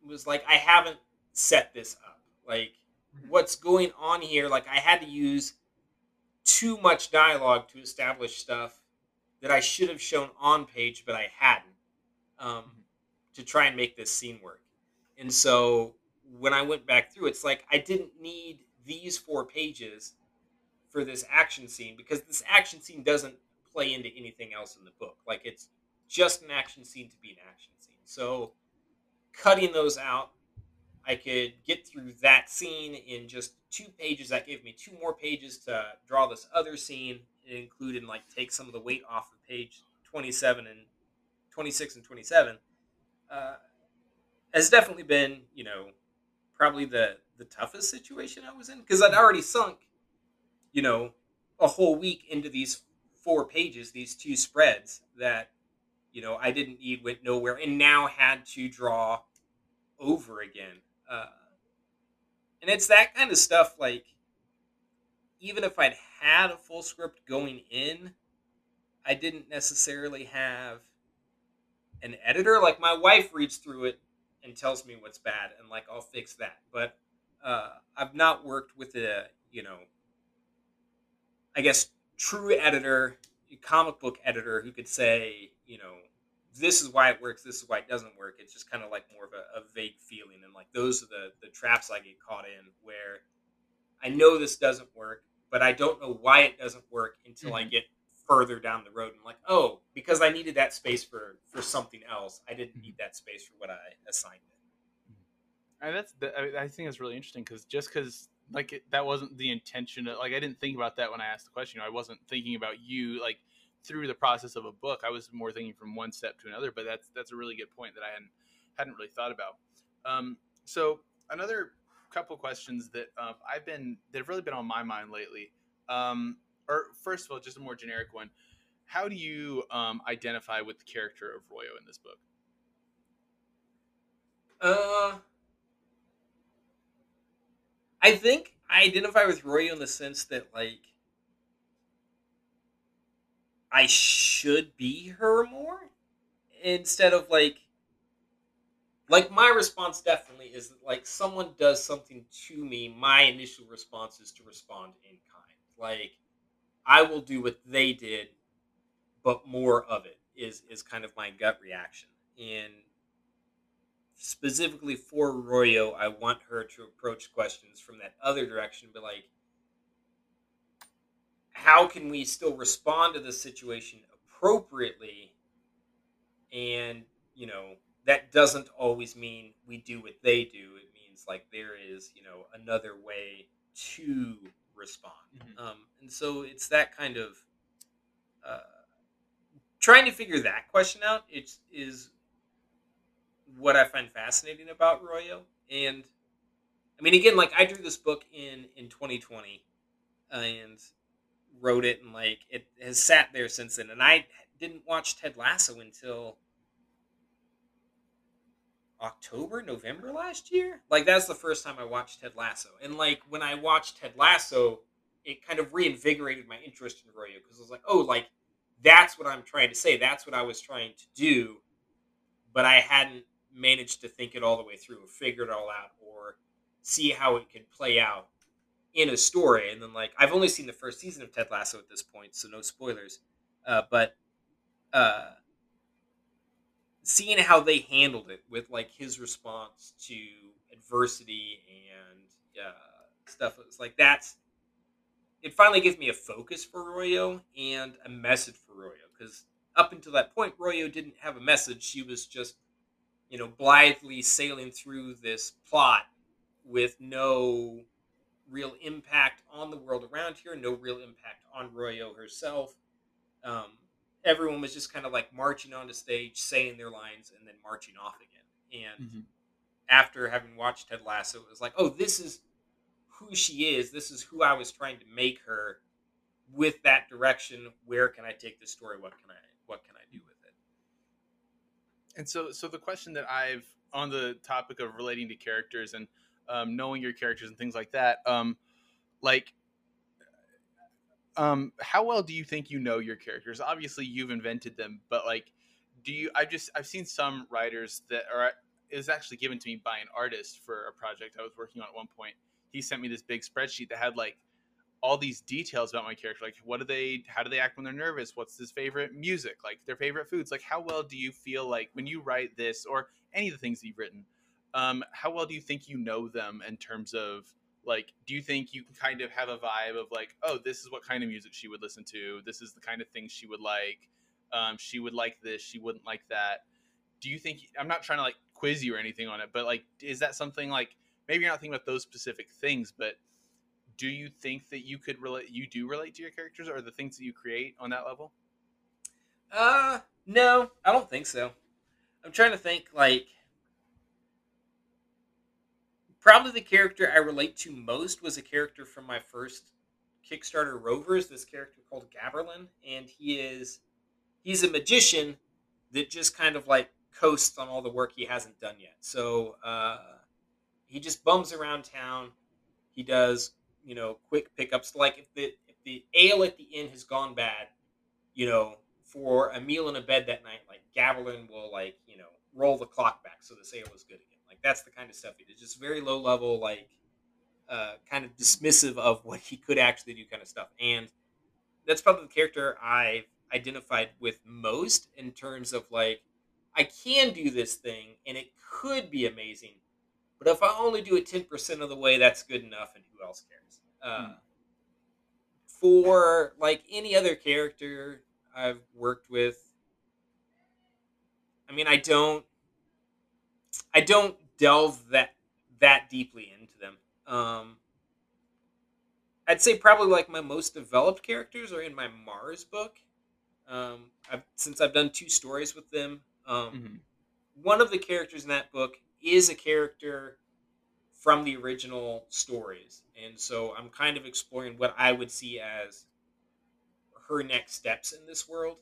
was like i haven't set this up. Like what's going on here? Like i had to use too much dialogue to establish stuff that i should have shown on page but i hadn't um, to try and make this scene work and so when i went back through it's like i didn't need these four pages for this action scene because this action scene doesn't play into anything else in the book like it's just an action scene to be an action scene so cutting those out I could get through that scene in just two pages. That gave me two more pages to draw this other scene. It included like take some of the weight off of page 27 and 26 and 27. Uh, has definitely been, you know, probably the the toughest situation I was in because I'd already sunk, you know, a whole week into these four pages, these two spreads that, you know, I didn't need, went nowhere, and now had to draw over again uh, and it's that kind of stuff like even if I'd had a full script going in, I didn't necessarily have an editor. Like my wife reads through it and tells me what's bad, and like I'll fix that. But uh, I've not worked with a you know, I guess true editor, comic book editor who could say you know this is why it works, this is why it doesn't work. It's just kind of like more of a, a, vague feeling. And like those are the, the traps I get caught in where I know this doesn't work, but I don't know why it doesn't work until mm-hmm. I get further down the road and like, oh, because I needed that space for for something else. I didn't need that space for what I assigned it. And that's the, I, I think that's really interesting because just because like it, that wasn't the intention. Of, like I didn't think about that when I asked the question. You know, I wasn't thinking about you like through the process of a book. I was more thinking from one step to another, but that's that's a really good point that I hadn't hadn't really thought about. Um, so another couple questions that uh, I've been that have really been on my mind lately. Um, or first of all, just a more generic one. How do you um, identify with the character of Royo in this book? Uh, I think I identify with Royo in the sense that like I should be her more instead of like like my response definitely is like someone does something to me my initial response is to respond in kind. Like i will do what they did but more of it is is kind of my gut reaction. And specifically for royo i want her to approach questions from that other direction but like how can we still respond to the situation appropriately and you know that doesn't always mean we do what they do it means like there is you know another way to respond mm-hmm. um, and so it's that kind of uh, trying to figure that question out it is is what i find fascinating about royo and i mean again like i drew this book in in 2020 and wrote it and like it has sat there since then. And I didn't watch Ted Lasso until October, November last year. Like that's the first time I watched Ted Lasso. And like when I watched Ted Lasso, it kind of reinvigorated my interest in Royo because I was like, oh, like that's what I'm trying to say. That's what I was trying to do, but I hadn't managed to think it all the way through, or figure it all out, or see how it could play out in a story, and then like I've only seen the first season of Ted Lasso at this point, so no spoilers. Uh, but uh, seeing how they handled it with like his response to adversity and uh, stuff, it's like that's it. Finally gives me a focus for Royo and a message for Royo because up until that point, Royo didn't have a message. She was just you know blithely sailing through this plot with no real impact on the world around here, no real impact on Royo herself. Um, everyone was just kind of like marching onto stage, saying their lines, and then marching off again. And mm-hmm. after having watched Ted Lasso, it was like, oh, this is who she is. This is who I was trying to make her. With that direction, where can I take this story? What can I what can I do with it? And so, so the question that I've on the topic of relating to characters and um, knowing your characters and things like that. Um, like, um, how well do you think you know your characters? Obviously, you've invented them, but like, do you? I've just I've seen some writers that are. It was actually given to me by an artist for a project I was working on at one point. He sent me this big spreadsheet that had like all these details about my character like what do they how do they act when they're nervous what's his favorite music like their favorite foods like how well do you feel like when you write this or any of the things that you've written um, how well do you think you know them in terms of like do you think you can kind of have a vibe of like oh this is what kind of music she would listen to. This is the kind of things she would like. Um, she would like this she wouldn't like that. Do you think i'm not trying to like quiz you or anything on it but like is that something like maybe you're not thinking about those specific things but do you think that you could relate you do relate to your characters or the things that you create on that level? Uh no i don't think so. I'm trying to think like probably the character I relate to most was a character from my first Kickstarter Rovers. This character called Gaberlin, and he is he's a magician that just kind of like coasts on all the work he hasn't done yet. So uh, he just bums around town. He does you know quick pickups. Like if the if the ale at the inn has gone bad, you know for a meal and a bed that night, like Gaberlin will like you know roll the clock back so the sale is good. That's the kind of stuff he did. Just very low level, like uh, kind of dismissive of what he could actually do, kind of stuff. And that's probably the character I identified with most in terms of like I can do this thing and it could be amazing, but if I only do it ten percent of the way, that's good enough, and who else cares? Uh, hmm. For like any other character I've worked with, I mean, I don't I don't delve that that deeply into them. Um, I'd say probably like my most developed characters are in my Mars book. Um, I've, since I've done two stories with them, um, mm-hmm. one of the characters in that book is a character from the original stories, and so I'm kind of exploring what I would see as her next steps in this world.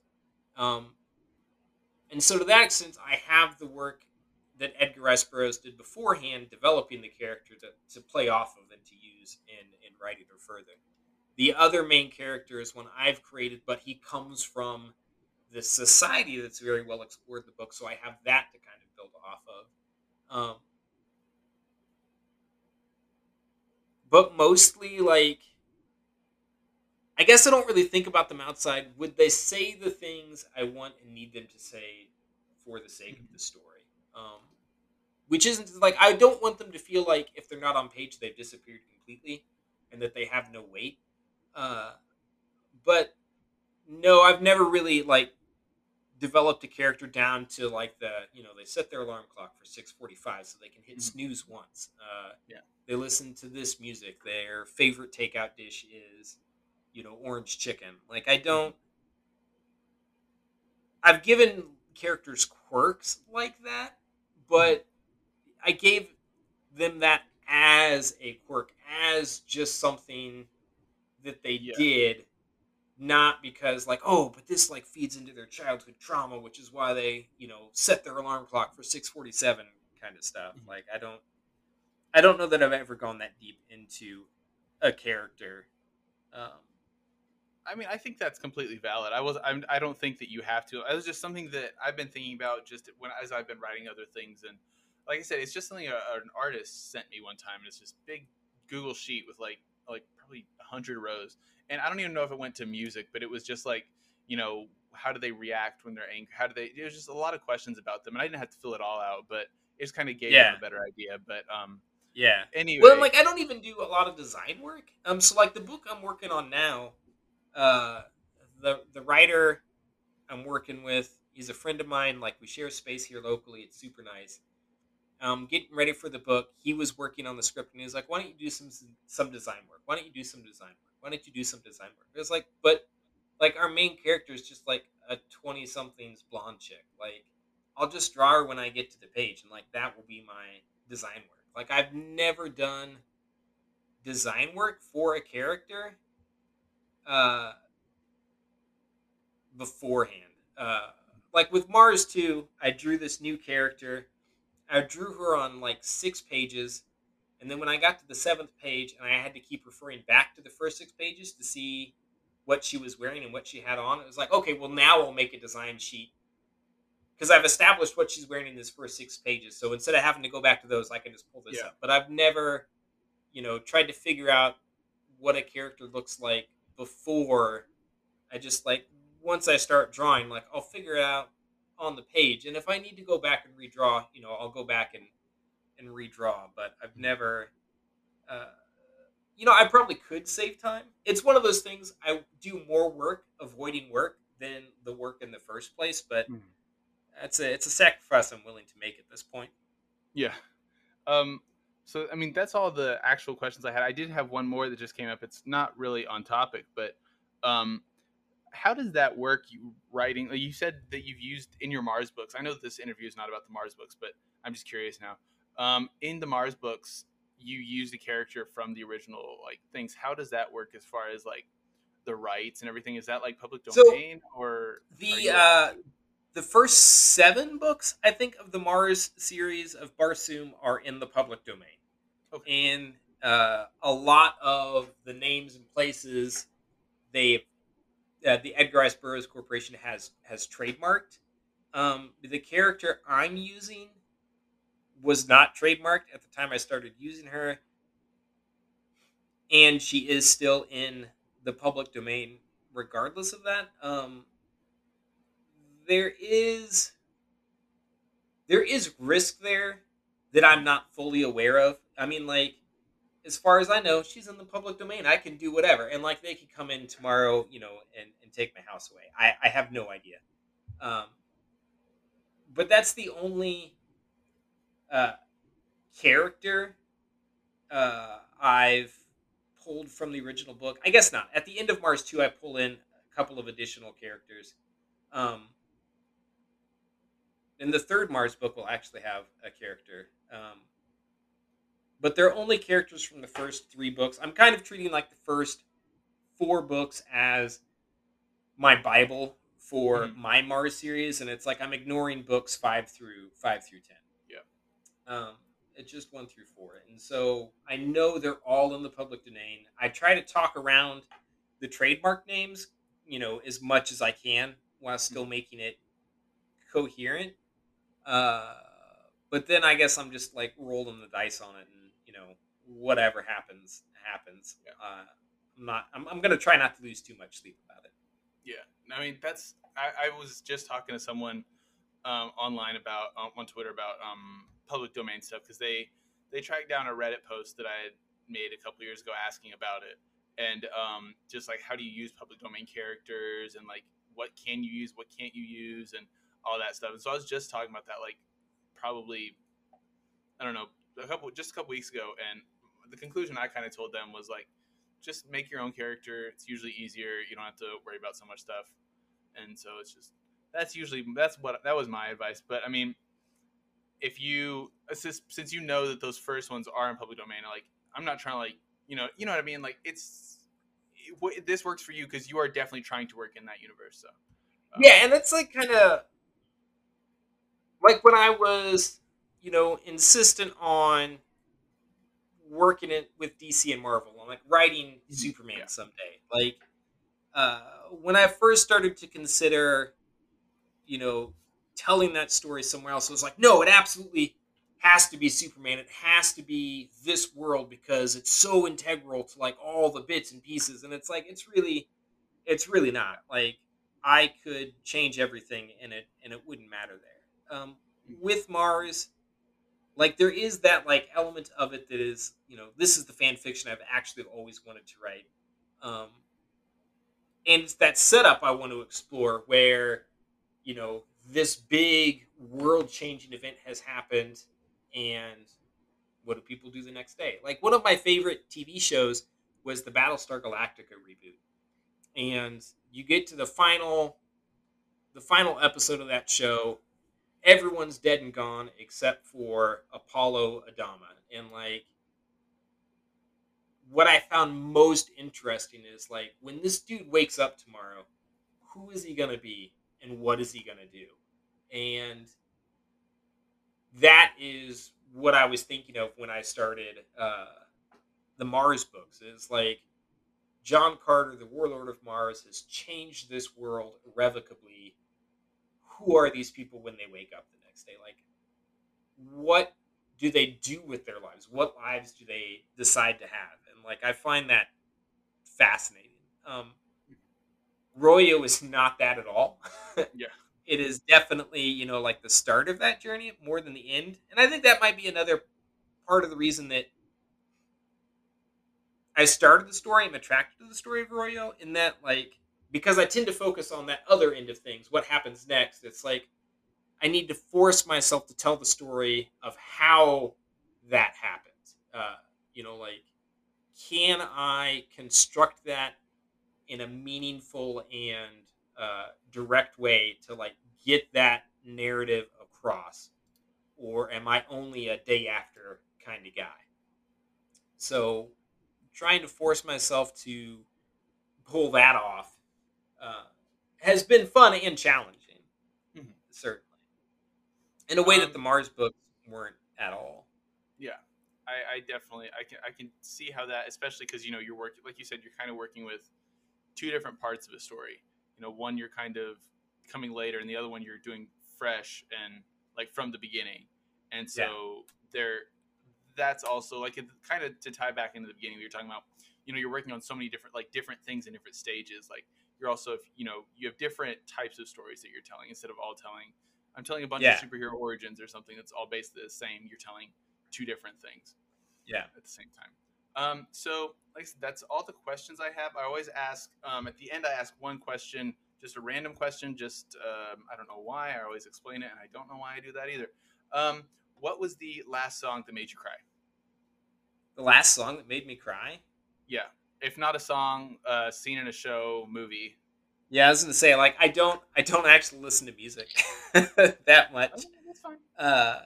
Um, and so to that extent, I have the work that Edgar Rice Burroughs did beforehand, developing the character to, to play off of and to use in, in writing her further. The other main character is one I've created, but he comes from the society that's very well explored in the book, so I have that to kind of build off of. Um, but mostly, like, I guess I don't really think about them outside. Would they say the things I want and need them to say for the sake of the story? Um, which isn't like I don't want them to feel like if they're not on page they've disappeared completely and that they have no weight. Uh, but no, I've never really like developed a character down to like the you know they set their alarm clock for 6:45 so they can hit mm-hmm. snooze once. Uh, yeah, they listen to this music. Their favorite takeout dish is you know orange chicken. Like I don't. I've given characters quirks like that, but I gave them that as a quirk, as just something that they yeah. did, not because like oh, but this like feeds into their childhood trauma, which is why they you know set their alarm clock for six forty seven kind of stuff. Mm-hmm. Like I don't, I don't know that I've ever gone that deep into a character. Um, I mean, I think that's completely valid. I was, I'm, I don't think that you have to. It was just something that I've been thinking about just when as I've been writing other things, and like I said, it's just something a, an artist sent me one time. And it's this big Google sheet with like like probably hundred rows, and I don't even know if it went to music, but it was just like you know how do they react when they're angry? How do they? It was just a lot of questions about them, and I didn't have to fill it all out, but it just kind of gave Yeah. them a better idea. But um, Yeah. anyway, Well, like I don't even do a lot of design work. Um, so like the book I'm working on now, uh, the the writer I'm working with, he's a friend of mine. Like we share space here locally. It's super nice. Um, getting ready for the book, he was working on the script, and he was like, "Why don't you do some some design work? Why don't you do some design work? Why don't you do some design work?" It was like, but like our main character is just like a twenty something's blonde chick. Like I'll just draw her when I get to the page, and like that will be my design work. Like I've never done design work for a character uh, beforehand. Uh, like with Mars 2, I drew this new character. I drew her on like six pages, and then when I got to the seventh page, and I had to keep referring back to the first six pages to see what she was wearing and what she had on, it was like, okay, well now I'll make a design sheet because I've established what she's wearing in this first six pages. So instead of having to go back to those, I can just pull this Yeah. up. But I've never, you know, tried to figure out what a character looks like before. I just like once I start drawing, like I'll figure it out on the page, and if I need to go back and redraw, you know, I'll go back and and redraw. But I've never. Uh, you know, I probably could save time. It's one of those things I do more work avoiding work than the work in the first place, but Mhm. it's a it's a sacrifice I'm willing to make at this point. Yeah. Um, so I mean that's all the actual questions I had. I did have one more that just came up. It's not really on topic, but um, how does that work? You writing? like, You said that you've used in your Mars books. I know this interview is not about the Mars books, but I'm just curious now. Um, in the Mars books, you use the character from the original like things. How does that work as far as like the rights and everything? Is that like public So, domain or The uh, the first seven books I think of the Mars series of Barsoom are in the public domain, Okay. and uh, a lot of the names and places they uh, the Edgar Rice Burroughs Corporation has has trademarked. Um, the character I'm using was not trademarked at the time I started using her, and she is still in the public domain regardless of that. Um, there is there is risk there that I'm not fully aware of. I mean, like as far as I know, she's in the public domain. I can do whatever, and like they could come in tomorrow, you know, and, and take my house away. I, I have no idea. Um, but that's the only uh, character uh, I've pulled from the original book. I guess not. At the end of Mars two, I pull in a couple of additional characters. Um, and the third Mars book will actually have a character. Um, but they're only characters from the first three books. I'm kind of treating like the first four books as my Bible for Mhm. my Mars series, and it's like I'm ignoring books five through five through ten. Yeah. Um, it's just one through four, and so I know they're all in the public domain. I try to talk around the trademark names, you know, as much as I can while still making it coherent. Uh, but then I guess I'm just like rolling the dice on it, and know, whatever happens, happens. Yeah. Uh, I'm not. I'm, I'm gonna try not to lose too much sleep about it. Yeah, I mean that's. I, I was just talking to someone um, online about um, on Twitter about um, public domain stuff because they they tracked down a Reddit post that I had made a couple years ago asking about it and um, just like how do you use public domain characters and like what can you use, what can't you use, and all that stuff. And so I was just talking about that like probably I don't know a couple just a couple weeks ago, and the conclusion I kind of told them was like just make your own character. It's usually easier. You don't have to worry about so much stuff. And so it's just that's usually that's what that was my advice. But I mean, if you since since you know that those first ones are in public domain, like I'm not trying to like you know you know what I mean. Like it's it, this works for you because you are definitely trying to work in that universe. So um, Yeah, and that's like kind of like when I was, you know, insistent on working it with DC and Marvel, and like writing Superman Yeah. someday. Like uh, when I first started to consider, you know, telling that story somewhere else, I was like, no, it absolutely has to be Superman. It has to be this world because it's so integral to like all the bits and pieces. And it's like it's really, it's really not. Like I could change everything in it, and it wouldn't matter there. Um, with Mars, like there is that like element of it that is, you know, this is the fan fiction I've actually always wanted to write. Um, and it's that setup I want to explore where, you know, this big world changing event has happened and what do people do the next day? Like one of my favorite TV shows was the Battlestar Galactica reboot. And you get to the final the final episode of that show, everyone's dead and gone except for Apollo Adama. And like what I found most interesting is like when this dude wakes up tomorrow, who is he gonna be and what is he gonna do? And that is what I was thinking of when I started uh, the Mars books. Is like John Carter, the warlord of Mars, has changed this world irrevocably. Who are these people when they wake up the next day? Like, what do they do with their lives? What lives do they decide to have? And like, I find that fascinating. Um, Royo is not that at all. Yeah. it is definitely you know like the start of that journey more than the end and i think that might be another part of the reason that i started the story i'm attracted to the story of royo in that like because i tend to focus on that other end of things what happens next. It's like i need to force myself to tell the story of how that happened. Uh, you know like can i construct that in a meaningful and uh, direct way to like get that narrative across? Or am i only a day after kind of guy? So trying to force myself to pull that off uh, has been fun and challenging Mhm. certainly in a way that Um, the mars books weren't at all Yeah, I, I definitely I can I can see how that, especially because you know you're working like you said you're kind of working with two different parts of a story. You know, one you're kind of coming later, and the other one you're doing fresh and like from the beginning. And so there, that's also like it, kind of to tie back into the beginning. We were talking about, you know, you're working on so many different like different things in different stages. Like you're also, if you know, you have different types of stories that you're telling instead of all telling. I'm telling a bunch Yeah. of superhero origins or something that's all based the same. You're telling two different things yeah at the same time. Um, so, like I said, that's all the questions I have. I always ask um, at the end. I ask one question, just a random question. Just um, I don't know why. I always explain it, and I don't know why I do that either. Um, what was the last song that made you cry? the last song that made me cry Yeah, if not a song, uh, scene in a show, movie. yeah i was gonna say like i don't i don't actually listen to music that much that's fine. Uh,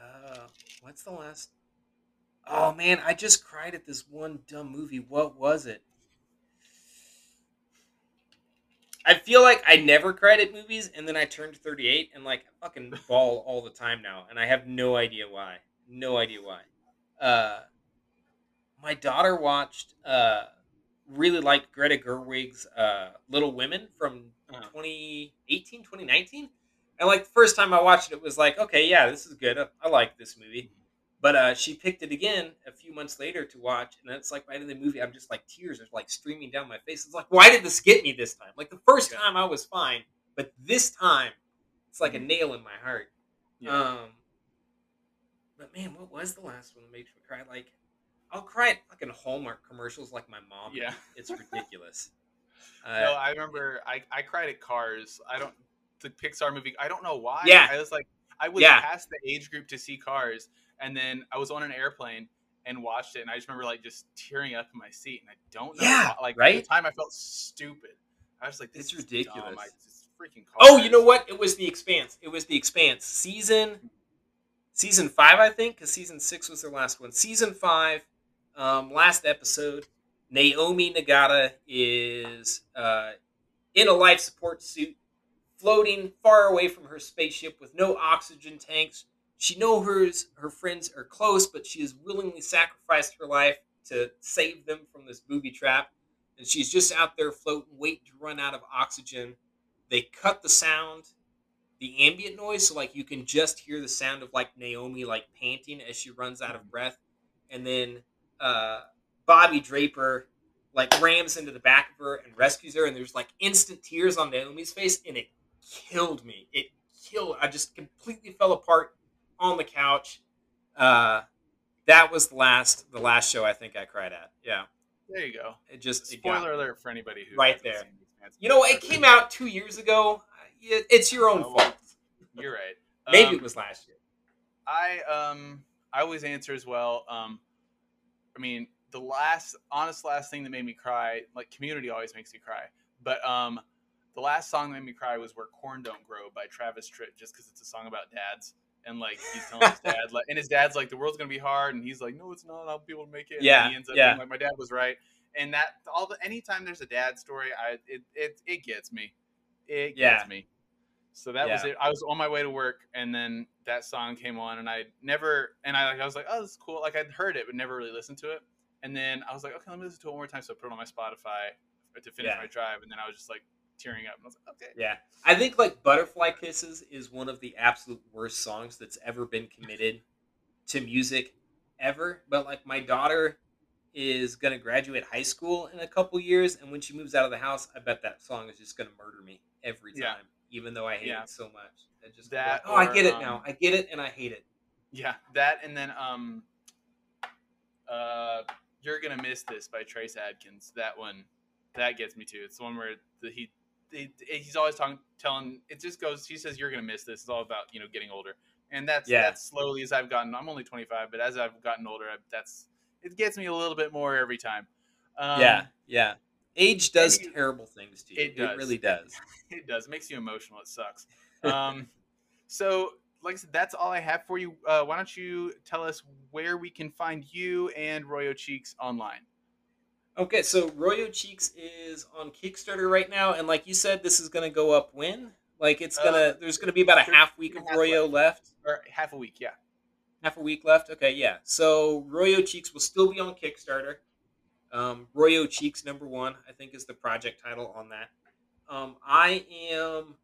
uh, what's the last? Oh man, I just cried at this one dumb movie. What was it? I feel like I never cried at movies, and then I turned 38 and like I fucking bawl all the time now, and I have no idea why. No idea why. Uh, my daughter watched. Uh, really liked Greta Gerwig's uh, Little Women from Uh-huh. 2018, 2019. And like the first time I watched it, it was like, okay, yeah, this is good. I, I like this movie. But uh, she picked it again a few months later to watch, and it's like by the end of the movie, I'm just like tears are like streaming down my face. It's like, why did this get me this time? Like the first Yeah. time I was fine, but this time it's like a nail in my heart. Yeah. Um, but man, what was the last one that made me cry? Like, I'll cry at fucking Hallmark commercials like my mom. Yeah. it's ridiculous. Uh, no, I remember I, I cried at Cars. I don't the Pixar movie. I don't know why. Yeah. I was like I was Yeah. past the age group to see Cars, and then I was on an airplane and watched it, and I just remember like just tearing up in my seat, and I don't know. Yeah, why. like right? At the time, I felt stupid. I was like, this It's ridiculous. I, it's freaking Cars. Oh, you know what? It was the Expanse. It was the Expanse season, season five, I think, because season six was their last one. Season five, um, last episode. Naomi Nagata is uh, in a life support suit, floating far away from her spaceship with no oxygen tanks. She knows her friends are close, but she has willingly sacrificed her life to save them from this booby trap. And she's just out there floating, waiting to run out of oxygen they cut the sound the ambient noise, so like you can just hear the sound of like Naomi like panting as she runs out of breath, and then uh, Bobby Draper like rams into the back of her and rescues her, and there's like instant tears on Naomi's face, and it killed me. It killed. I just completely fell apart on the couch. Uh, that was the last the last show I think I cried at. Yeah, There you go. it just Spoiler me. alert for anybody who Right there. You know? It came out two years ago. Yeah, It's your own Oh, fault. You're right. Maybe Um, it was last year. I um I always answer as well. Um, I mean the last honest last thing that made me cry, like Community always makes me cry, but um the last song that made me cry was "Where Corn Don't Grow" by Travis Tritt, just because it's a song about dads. And like he's telling his dad, like, and his dad's like, "The world's gonna be hard," and he's like, "No, it's not. I'll be able to make it." And Yeah, he ends up yeah. being like, "My dad was right." And that all the anytime there's a dad story, I it it, it gets me. It Yeah. gets me. So that was it. I was on my way to work, and then that song came on, and I never, and I like, I was like, oh, this is cool. Like I'd heard it, but never really listened to it. And then I was like, okay, let me listen to it one more time. So I put it on my Spotify uh, to finish Yeah. my drive, and then I was just like tearing up, and I was like, okay, Yeah. I think like Butterfly Kisses is one of the absolute worst songs that's ever been committed to music ever. But like my daughter is gonna graduate high school in a couple years, and when she moves out of the house, I bet that song is just gonna murder me every time, Yeah. Even though I hate Yeah. it so much. I just That oh, I get it um, now. I get it, and I hate it. yeah, that, and then um, uh, you're gonna miss this by Trace Adkins. That one, that gets me too. It's the one where the, he. he- He's always talking, telling. It just goes. He says, "You're gonna miss this." It's all about you know getting older, and that's Yeah. that's slowly as I've gotten. I'm only 25, but as I've gotten older, I, that's it gets me a little bit more every time. Um, yeah, yeah. Age does you- terrible things to you. It does. really does. it does. It makes you emotional. It sucks. Um, so, like I said, that's all I have for you. Uh, why don't you tell us where we can find you and Royo Cheeks online? Okay, so Royo Cheeks is on Kickstarter right now, and like you said, this is gonna go up when? Like it's gonna Uh, there's gonna be about a half week of and a half Royo left. Or half a week, yeah. Half a week left. Okay, yeah. So Royo Cheeks will still be on Kickstarter. Um, Royo Cheeks number one, I think, is the project title on that. Um, I am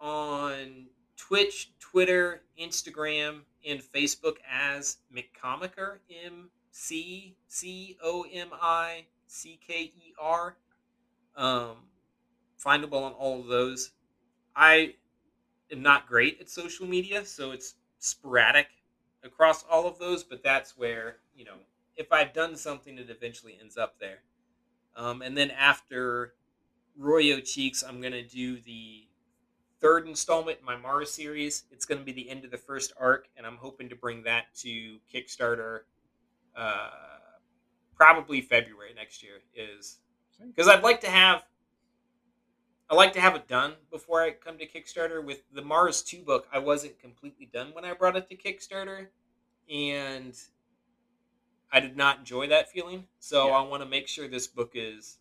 on Twitch, Twitter, Instagram, and Facebook as McComiker. M C C O M I C K E R. Um, findable on all of those. I am not great at social media, so it's sporadic across all of those, but that's where, you know, if I've done something, it eventually ends up there. Um, and then after Royo Cheeks, I'm going to do the third installment in my Mars series. It's going to be the end of the first arc, and I'm hoping to bring that to Kickstarter uh, probably February next year. Is because I'd like to have I like to have it done before I come to Kickstarter. With the Mars 2 book, I wasn't completely done when I brought it to Kickstarter, and I did not enjoy that feeling. So Yeah. I want to make sure this book is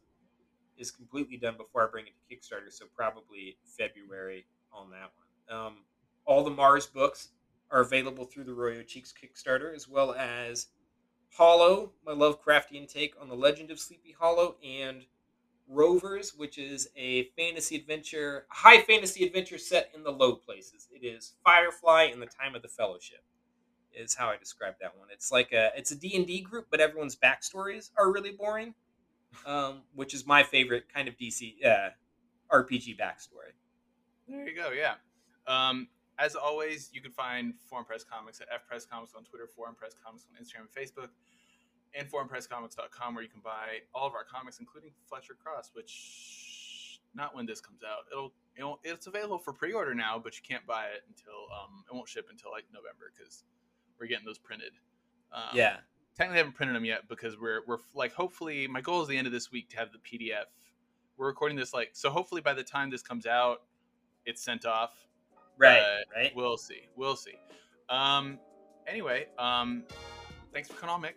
is completely done before I bring it to Kickstarter. So probably February on that one. Um, all the Mars books are available through the Royo Cheeks Kickstarter, as well as Hollow, my Lovecraftian take on the Legend of Sleepy Hollow, and Rovers, which is a fantasy adventure, high fantasy adventure set in the low places. It is Firefly in the Time of the Fellowship, is how I describe that one. It's like a it's a D and D group, but everyone's backstories are really boring, um, which is my favorite kind of DC uh, RPG backstory. There you go. Yeah. Um, as always, you can find Foreign Press Comics at F Press Comics on Twitter, Foreign Press Comics on Instagram and Facebook, and foreignpresscomics.com, where you can buy all of our comics, including Fletcher Cross, which not when this comes out. It'll, it'll it's available for pre-order now, but you can't buy it until um, it won't ship until like November because we're getting those printed. Um, yeah, technically haven't printed them yet because we're we're like hopefully my goal is the end of this week to have the PDF. We're recording this like so hopefully by the time this comes out, it's sent off. right, Uh, right. We'll see. We'll see. Um. Anyway, um, thanks for coming on, Mick.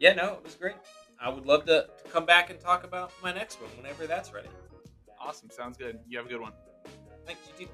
Yeah, no, it was great. I would love to, to come back and talk about my next one whenever that's ready. Awesome. Sounds good. You have a good one. Thanks, you too.